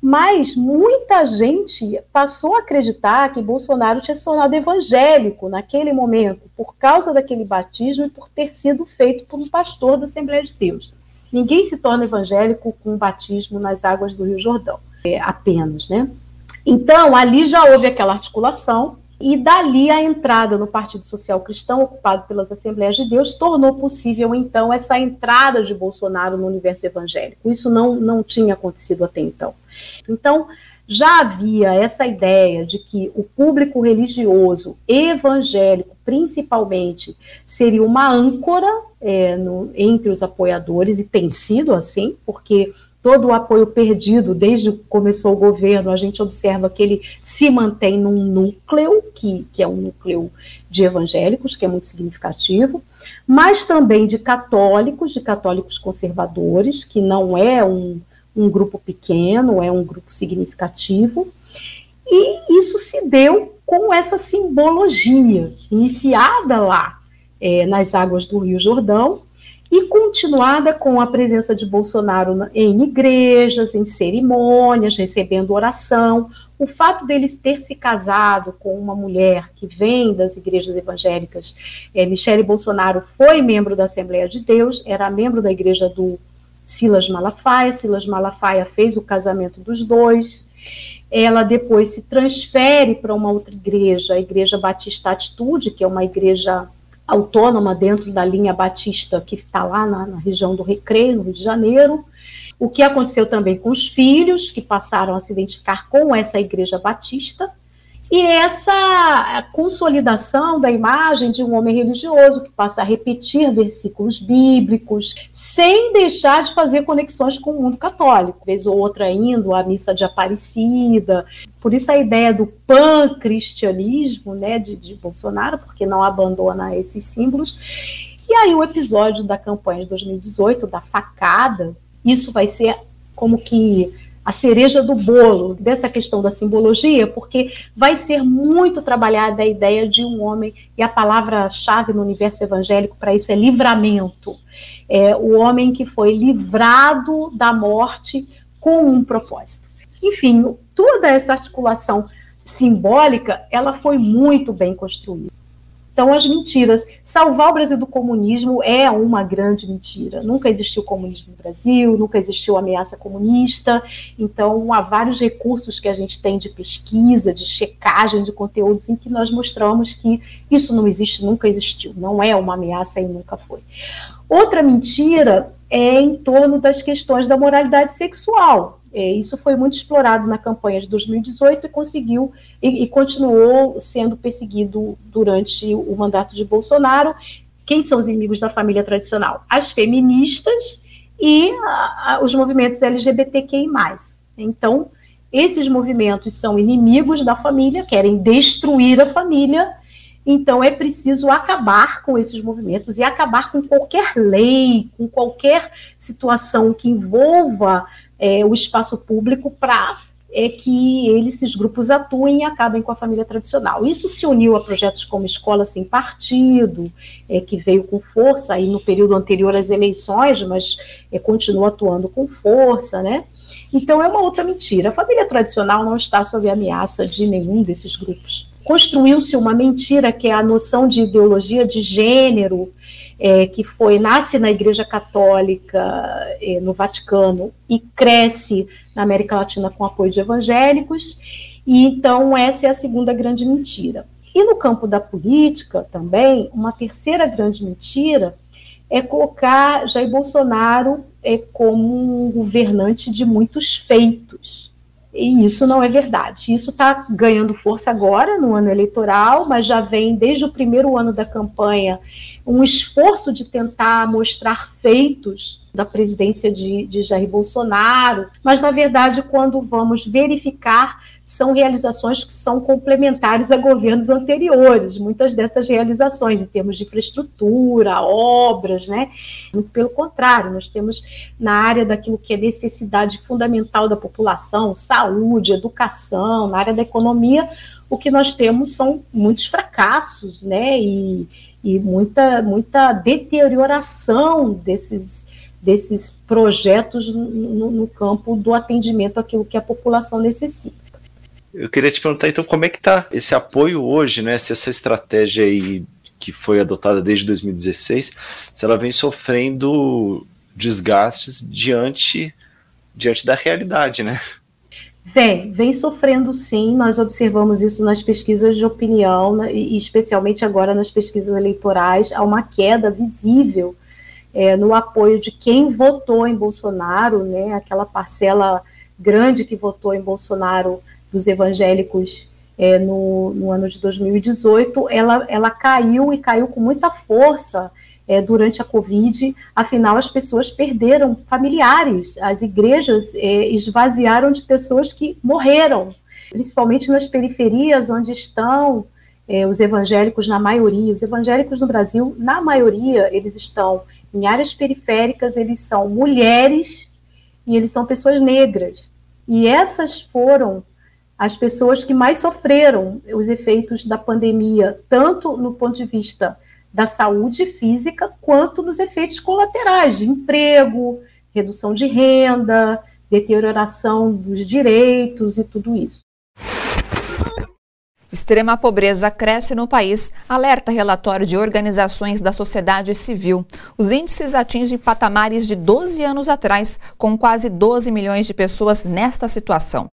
Mas muita gente passou a acreditar que Bolsonaro tinha se tornado evangélico naquele momento, por causa daquele batismo e por ter sido feito por um pastor da Assembleia de Deus. Ninguém se torna evangélico com batismo nas águas do Rio Jordão, é, apenas, né? Então, ali já houve aquela articulação, e dali a entrada no Partido Social Cristão, ocupado pelas Assembleias de Deus, tornou possível, então, essa entrada de Bolsonaro no universo evangélico. Isso não, não tinha acontecido até então. Então, já havia essa ideia de que o público religioso evangélico, principalmente, seria uma âncora é, no, entre os apoiadores, e tem sido assim, porque todo o apoio perdido desde que começou o governo, a gente observa que ele se mantém num núcleo, que, que é um núcleo de evangélicos, que é muito significativo, mas também de católicos, de católicos conservadores, que não é um um grupo pequeno, é um grupo significativo, e isso se deu com essa simbologia, iniciada lá é, nas águas do Rio Jordão, e continuada com a presença de Bolsonaro em igrejas, em cerimônias, recebendo oração. O fato dele ter se casado com uma mulher que vem das igrejas evangélicas, é, Michele Bolsonaro foi membro da Assembleia de Deus, era membro da igreja do Silas Malafaia. Silas Malafaia fez o casamento dos dois. Ela depois se transfere para uma outra igreja, a Igreja Batista Atitude, que é uma igreja autônoma dentro da linha batista que está lá na, na região do Recreio, no Rio de Janeiro. O que aconteceu também com os filhos, que passaram a se identificar com essa igreja batista. E essa consolidação da imagem de um homem religioso que passa a repetir versículos bíblicos, sem deixar de fazer conexões com o mundo católico, vez ou outra indo à missa de Aparecida. Por isso a ideia do pan-cristianismo né, de, de Bolsonaro, porque não abandona esses símbolos. E aí o episódio da campanha de 2018, da facada, isso vai ser como que a cereja do bolo dessa questão da simbologia, porque vai ser muito trabalhada a ideia de um homem, e a palavra-chave no universo evangélico para isso é livramento. É o homem que foi livrado da morte com um propósito. Enfim, toda essa articulação simbólica, ela foi muito bem construída. Então, as mentiras. Salvar o Brasil do comunismo é uma grande mentira. Nunca existiu comunismo no Brasil, nunca existiu ameaça comunista. Então, há vários recursos que a gente tem de pesquisa, de checagem de conteúdos, em que nós mostramos que isso não existe, nunca existiu. Não é uma ameaça e nunca foi. Outra mentira é em torno das questões da moralidade sexual. É, isso foi muito explorado na campanha de 2018 e conseguiu e, e, continuou sendo perseguido durante o mandato de Bolsonaro. Quem são os inimigos da família tradicional? As feministas e a, os movimentos LGBTQI+. Então, esses movimentos são inimigos da família, querem destruir a família, então é preciso acabar com esses movimentos e acabar com qualquer lei, com qualquer situação que envolva é, o espaço público para é que eles, esses grupos atuem e acabem com a família tradicional. Isso se uniu a projetos como Escola Sem Partido, é, que veio com força aí no período anterior às eleições, mas é, continua atuando com força, né? Então é uma outra mentira. A família tradicional não está sob ameaça de nenhum desses grupos. construiu-se uma mentira que é a noção de ideologia de gênero, é, que foi nasce na Igreja Católica é, no Vaticano e cresce na América Latina com apoio de evangélicos. E então essa é a segunda grande mentira. E no campo da política também, uma terceira grande mentira é colocar Jair Bolsonaro é, como um governante de muitos feitos. E isso não é verdade. Isso está ganhando força agora, no ano eleitoral, mas já vem desde o primeiro ano da campanha um esforço de tentar mostrar feitos da presidência de, de Jair Bolsonaro, mas na verdade, quando vamos verificar, são realizações que são complementares a governos anteriores, muitas dessas realizações em termos de infraestrutura, obras, né? Pelo contrário, nós temos na área daquilo que é necessidade fundamental da população, saúde, educação, na área da economia, o que nós temos são muitos fracassos, né? E, e muita, muita deterioração desses, desses projetos no, no campo do atendimento àquilo que a população necessita. Eu queria te perguntar então como é que está esse apoio hoje, né? Se essa estratégia aí que foi adotada desde 2016, se ela vem sofrendo desgastes diante diante da realidade, né? Vem, vem sofrendo sim, nós observamos isso nas pesquisas de opinião, né, e especialmente agora nas pesquisas eleitorais, há uma queda visível é, no apoio de quem votou em Bolsonaro, né, aquela parcela grande que votou em Bolsonaro dos evangélicos é, no, no, ano de 2018, ela, ela caiu e caiu com muita força é, durante a Covid, afinal as pessoas perderam familiares, as igrejas é, esvaziaram de pessoas que morreram, principalmente nas periferias onde estão é, os evangélicos na maioria. Os evangélicos no Brasil, na maioria, eles estão em áreas periféricas, eles são mulheres e eles são pessoas negras. E essas foram as pessoas que mais sofreram os efeitos da pandemia, tanto no ponto de vista da saúde física, quanto nos efeitos colaterais de emprego, redução de renda, deterioração dos direitos e tudo isso. Extrema pobreza cresce no país, alerta relatório de organizações da sociedade civil. Os índices atingem patamares de 12 anos atrás, com quase 12 milhões de pessoas nesta situação.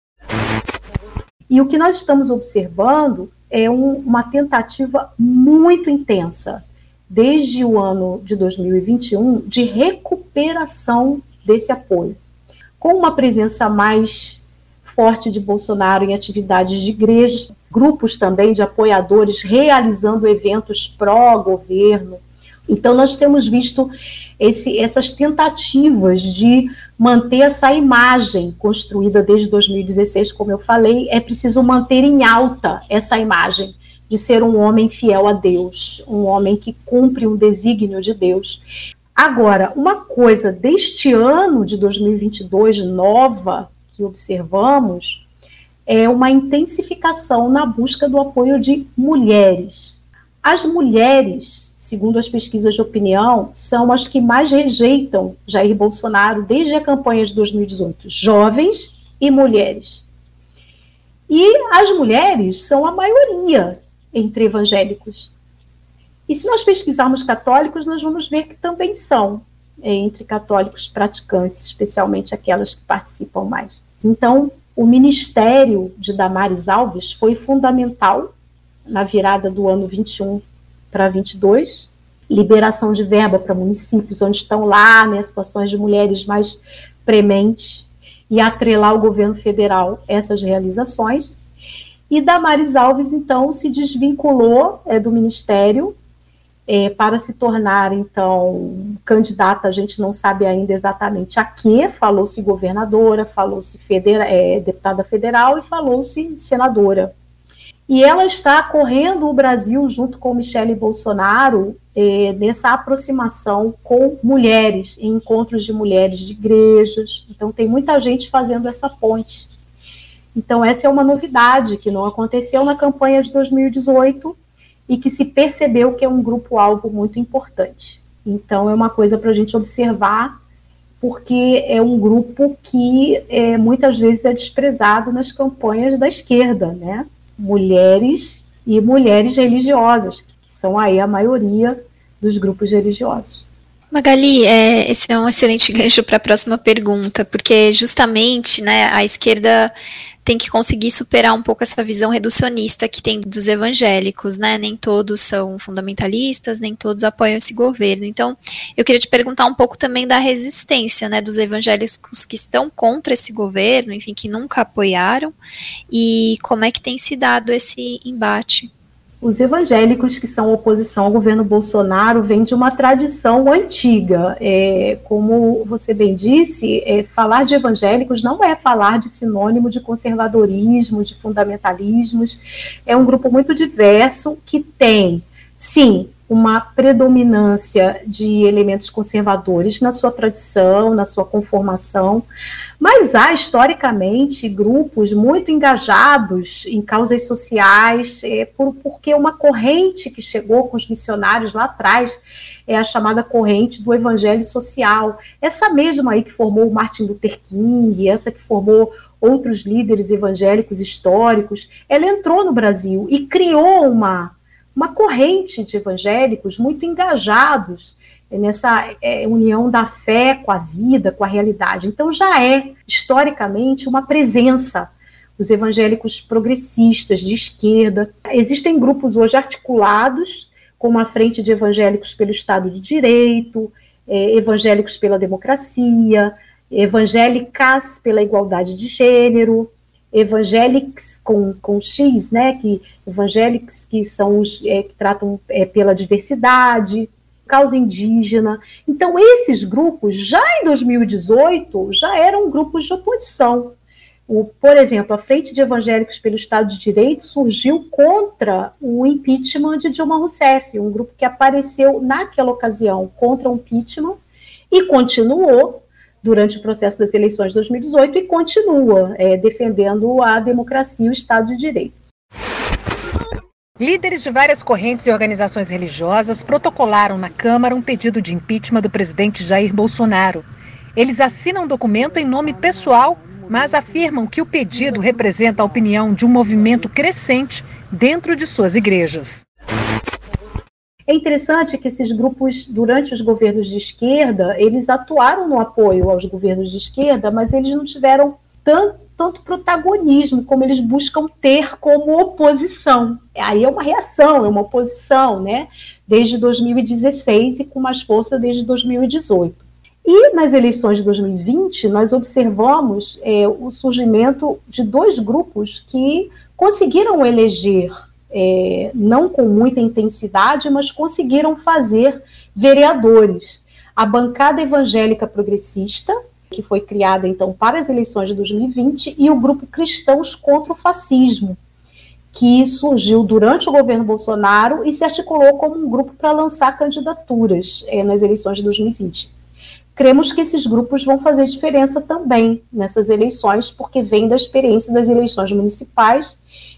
E o que nós estamos observando é um, uma tentativa muito intensa, desde o ano de 2021, de recuperação desse apoio, com uma presença mais forte de Bolsonaro em atividades de igrejas, grupos também de apoiadores realizando eventos pró-governo. Então, nós temos visto esse, essas tentativas de manter essa imagem construída desde 2016, como eu falei, é preciso manter em alta essa imagem de ser um homem fiel a Deus, um homem que cumpre um desígnio de Deus. Agora, uma coisa deste ano de 2022 nova que observamos é uma intensificação na busca do apoio de mulheres. As mulheres segundo as pesquisas de opinião, são as que mais rejeitam Jair Bolsonaro desde a campanha de 2018, jovens e mulheres. E as mulheres são a maioria entre evangélicos. E se nós pesquisarmos católicos, nós vamos ver que também são é, entre católicos praticantes, especialmente aquelas que participam mais. Então, o ministério de Damares Alves foi fundamental na virada do ano 21 para 22, liberação de verba para municípios onde estão lá né, situações de mulheres mais prementes e atrelar o governo federal essas realizações. E Damares Alves, então, se desvinculou é, do ministério é, para se tornar, então, candidata, a gente não sabe ainda exatamente a que, falou-se governadora, falou-se federa é, deputada federal e falou-se senadora. E ela está correndo o Brasil junto com Michele Bolsonaro eh, nessa aproximação com mulheres, em encontros de mulheres de igrejas. Então, tem muita gente fazendo essa ponte. Então, essa é uma novidade que não aconteceu na campanha de 2018 e que se percebeu que é um grupo-alvo muito importante. Então, é uma coisa para a gente observar, porque é um grupo que é, muitas vezes é desprezado nas campanhas da esquerda, né? Mulheres e mulheres religiosas, que são aí a maioria dos grupos religiosos. Magali, é, esse é um excelente [laughs] gancho para a próxima pergunta, porque justamente né, a esquerda tem que conseguir superar um pouco essa visão reducionista que tem dos evangélicos, né? Nem todos são fundamentalistas, nem todos apoiam esse governo. Então, eu queria te perguntar um pouco também da resistência, né, dos evangélicos que estão contra esse governo, enfim, que nunca apoiaram, e como é que tem se dado esse embate os evangélicos que são oposição ao governo Bolsonaro vêm de uma tradição antiga. É, como você bem disse, é, falar de evangélicos não é falar de sinônimo de conservadorismo, de fundamentalismos. É um grupo muito diverso que tem, sim, uma predominância de elementos conservadores na sua tradição, na sua conformação, mas há historicamente grupos muito engajados em causas sociais, é, por, porque uma corrente que chegou com os missionários lá atrás é a chamada corrente do evangelho social. Essa mesma aí que formou Martin Luther King, essa que formou outros líderes evangélicos históricos, ela entrou no Brasil e criou uma uma corrente de evangélicos muito engajados nessa é, união da fé com a vida, com a realidade. Então, já é, historicamente, uma presença. Os evangélicos progressistas, de esquerda. Existem grupos hoje articulados, como a Frente de Evangélicos pelo Estado de Direito, é, Evangélicos pela Democracia, Evangélicas pela Igualdade de Gênero, evangélicos com, com X, né, que evangélicos que são os é, que tratam é, pela diversidade, causa indígena. Então, esses grupos, já em 2018, já eram grupos de oposição. O, por exemplo, a Frente de Evangélicos pelo Estado de Direito surgiu contra o impeachment de Dilma Rousseff, um grupo que apareceu naquela ocasião contra o impeachment e continuou durante o processo das eleições de 2018 e continua é, defendendo a democracia e o Estado de Direito. Líderes de várias correntes e organizações religiosas protocolaram na Câmara um pedido de impeachment do presidente Jair Bolsonaro. Eles assinam um documento em nome pessoal, mas afirmam que o pedido representa a opinião de um movimento crescente dentro de suas igrejas. É interessante que esses grupos, durante os governos de esquerda, eles atuaram no apoio aos governos de esquerda, mas eles não tiveram tanto, tanto protagonismo como eles buscam ter como oposição. Aí é uma reação, é uma oposição, né? Desde 2016 e com mais força desde 2018. E nas eleições de 2020, nós observamos é, o surgimento de dois grupos que conseguiram eleger é, não com muita intensidade, mas conseguiram fazer vereadores. A bancada evangélica progressista, que foi criada então para as eleições de 2020, e o grupo Cristãos contra o Fascismo, que surgiu durante o governo Bolsonaro e se articulou como um grupo para lançar candidaturas é, nas eleições de 2020. Cremos que esses grupos vão fazer diferença também nessas eleições, porque vem da experiência das eleições municipais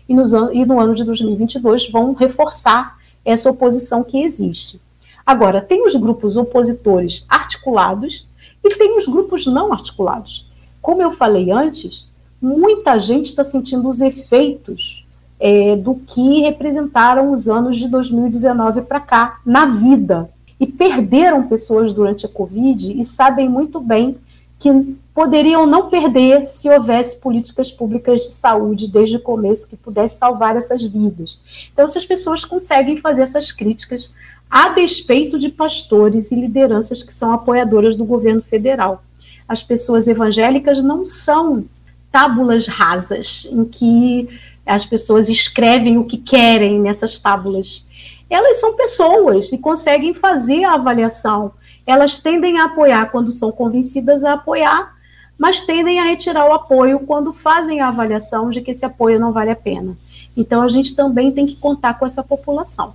e, nos, e no ano de 2022 vão reforçar essa oposição que existe. Agora, tem os grupos opositores articulados e tem os grupos não articulados. Como eu falei antes, muita gente está sentindo os efeitos é, do que representaram os anos de 2019 para cá na vida. E perderam pessoas durante a Covid e sabem muito bem que poderiam não perder se houvesse políticas públicas de saúde desde o começo que pudesse salvar essas vidas. Então, se as pessoas conseguem fazer essas críticas a despeito de pastores e lideranças que são apoiadoras do governo federal. As pessoas evangélicas não são tábulas rasas em que as pessoas escrevem o que querem nessas tábulas. Elas são pessoas e conseguem fazer a avaliação elas tendem a apoiar quando são convencidas a apoiar, mas tendem a retirar o apoio quando fazem a avaliação de que esse apoio não vale a pena. Então a gente também tem que contar com essa população.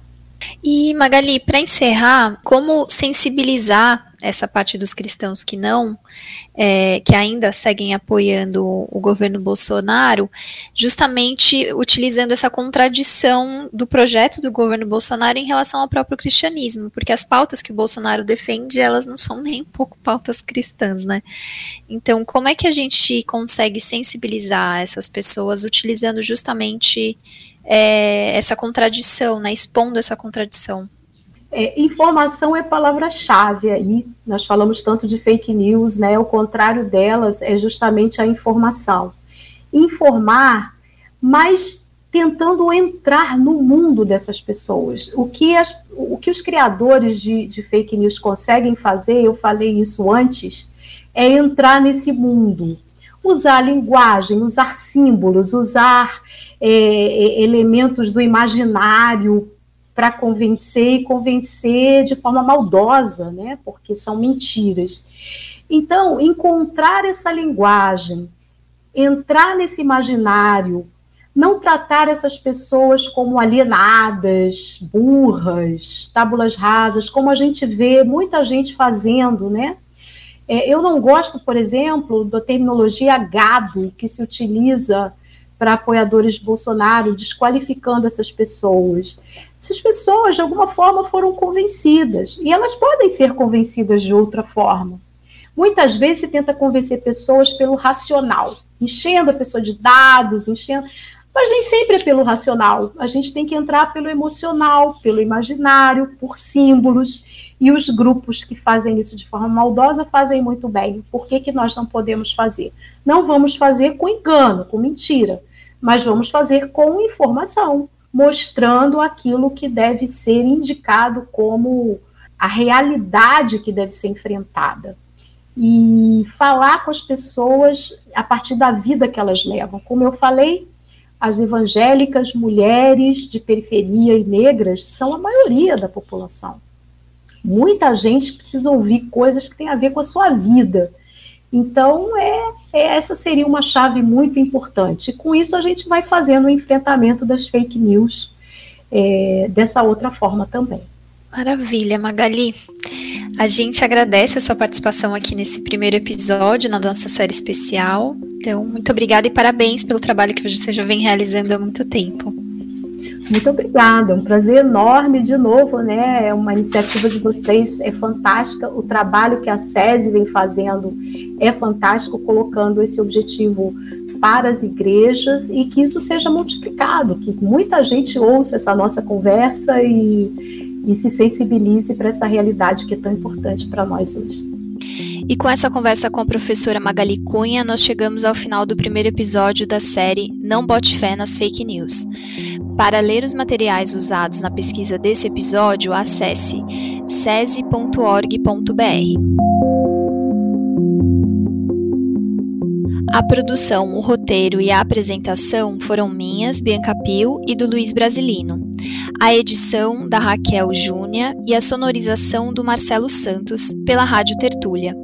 E Magali, para encerrar, como sensibilizar essa parte dos cristãos que não, é, que ainda seguem apoiando o governo Bolsonaro, justamente utilizando essa contradição do projeto do governo Bolsonaro em relação ao próprio cristianismo, porque as pautas que o Bolsonaro defende, elas não são nem um pouco pautas cristãs, né? Então, como é que a gente consegue sensibilizar essas pessoas utilizando justamente é, essa contradição, né? Expondo essa contradição. É, informação é palavra-chave aí. Nós falamos tanto de fake news, né? O contrário delas é justamente a informação. Informar, mas tentando entrar no mundo dessas pessoas. O que, as, o que os criadores de, de fake news conseguem fazer, eu falei isso antes, é entrar nesse mundo. Usar linguagem, usar símbolos, usar é, é elementos do imaginário para convencer e convencer de forma maldosa, né? Porque são mentiras. Então, encontrar essa linguagem, entrar nesse imaginário, não tratar essas pessoas como alienadas, burras, tábulas rasas, como a gente vê muita gente fazendo, né? É, eu não gosto, por exemplo, da terminologia gado que se utiliza para apoiadores de Bolsonaro, desqualificando essas pessoas. Essas pessoas, de alguma forma, foram convencidas, e elas podem ser convencidas de outra forma. Muitas vezes se tenta convencer pessoas pelo racional, enchendo a pessoa de dados, enchendo. Mas nem sempre é pelo racional. A gente tem que entrar pelo emocional, pelo imaginário, por símbolos. E os grupos que fazem isso de forma maldosa fazem muito bem. Por que, que nós não podemos fazer? Não vamos fazer com engano, com mentira mas vamos fazer com informação, mostrando aquilo que deve ser indicado como a realidade que deve ser enfrentada. E falar com as pessoas a partir da vida que elas levam. Como eu falei, as evangélicas, mulheres de periferia e negras são a maioria da população. Muita gente precisa ouvir coisas que têm a ver com a sua vida. Então, é, é, essa seria uma chave muito importante. Com isso, a gente vai fazendo o enfrentamento das fake news é, dessa outra forma também. Maravilha, Magali. A gente agradece a sua participação aqui nesse primeiro episódio na nossa série especial. Então, muito obrigada e parabéns pelo trabalho que você já vem realizando há muito tempo. Muito obrigada, é um prazer enorme de novo, né? É uma iniciativa de vocês, é fantástica. O trabalho que a SESI vem fazendo é fantástico, colocando esse objetivo para as igrejas e que isso seja multiplicado, que muita gente ouça essa nossa conversa e, e se sensibilize para essa realidade que é tão importante para nós hoje. E com essa conversa com a professora Magali Cunha, nós chegamos ao final do primeiro episódio da série Não Bote Fé nas Fake News. Para ler os materiais usados na pesquisa desse episódio, acesse sese.org.br. A produção, o roteiro e a apresentação foram minhas, Bianca Pio e do Luiz Brasilino. A edição da Raquel Júnia e a sonorização do Marcelo Santos pela Rádio Tertúlia.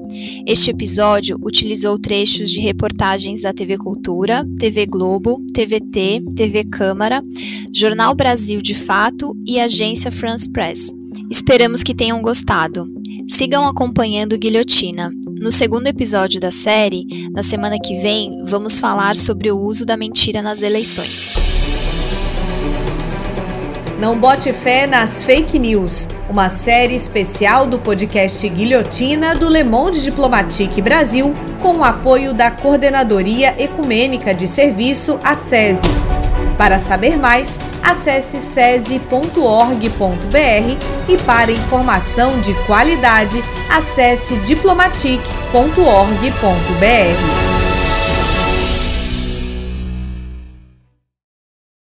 Este episódio utilizou trechos de reportagens da TV Cultura, TV Globo, TVT, TV Câmara, Jornal Brasil de Fato e Agência France Press. Esperamos que tenham gostado. Sigam acompanhando Guilhotina. No segundo episódio da série, na semana que vem, vamos falar sobre o uso da mentira nas eleições. Não bote fé nas fake news, uma série especial do podcast Guilhotina do Le Monde Diplomatique Brasil, com o apoio da Coordenadoria Ecumênica de Serviço, a SESI. Para saber mais, acesse sese.org.br e para informação de qualidade, acesse diplomatic.org.br.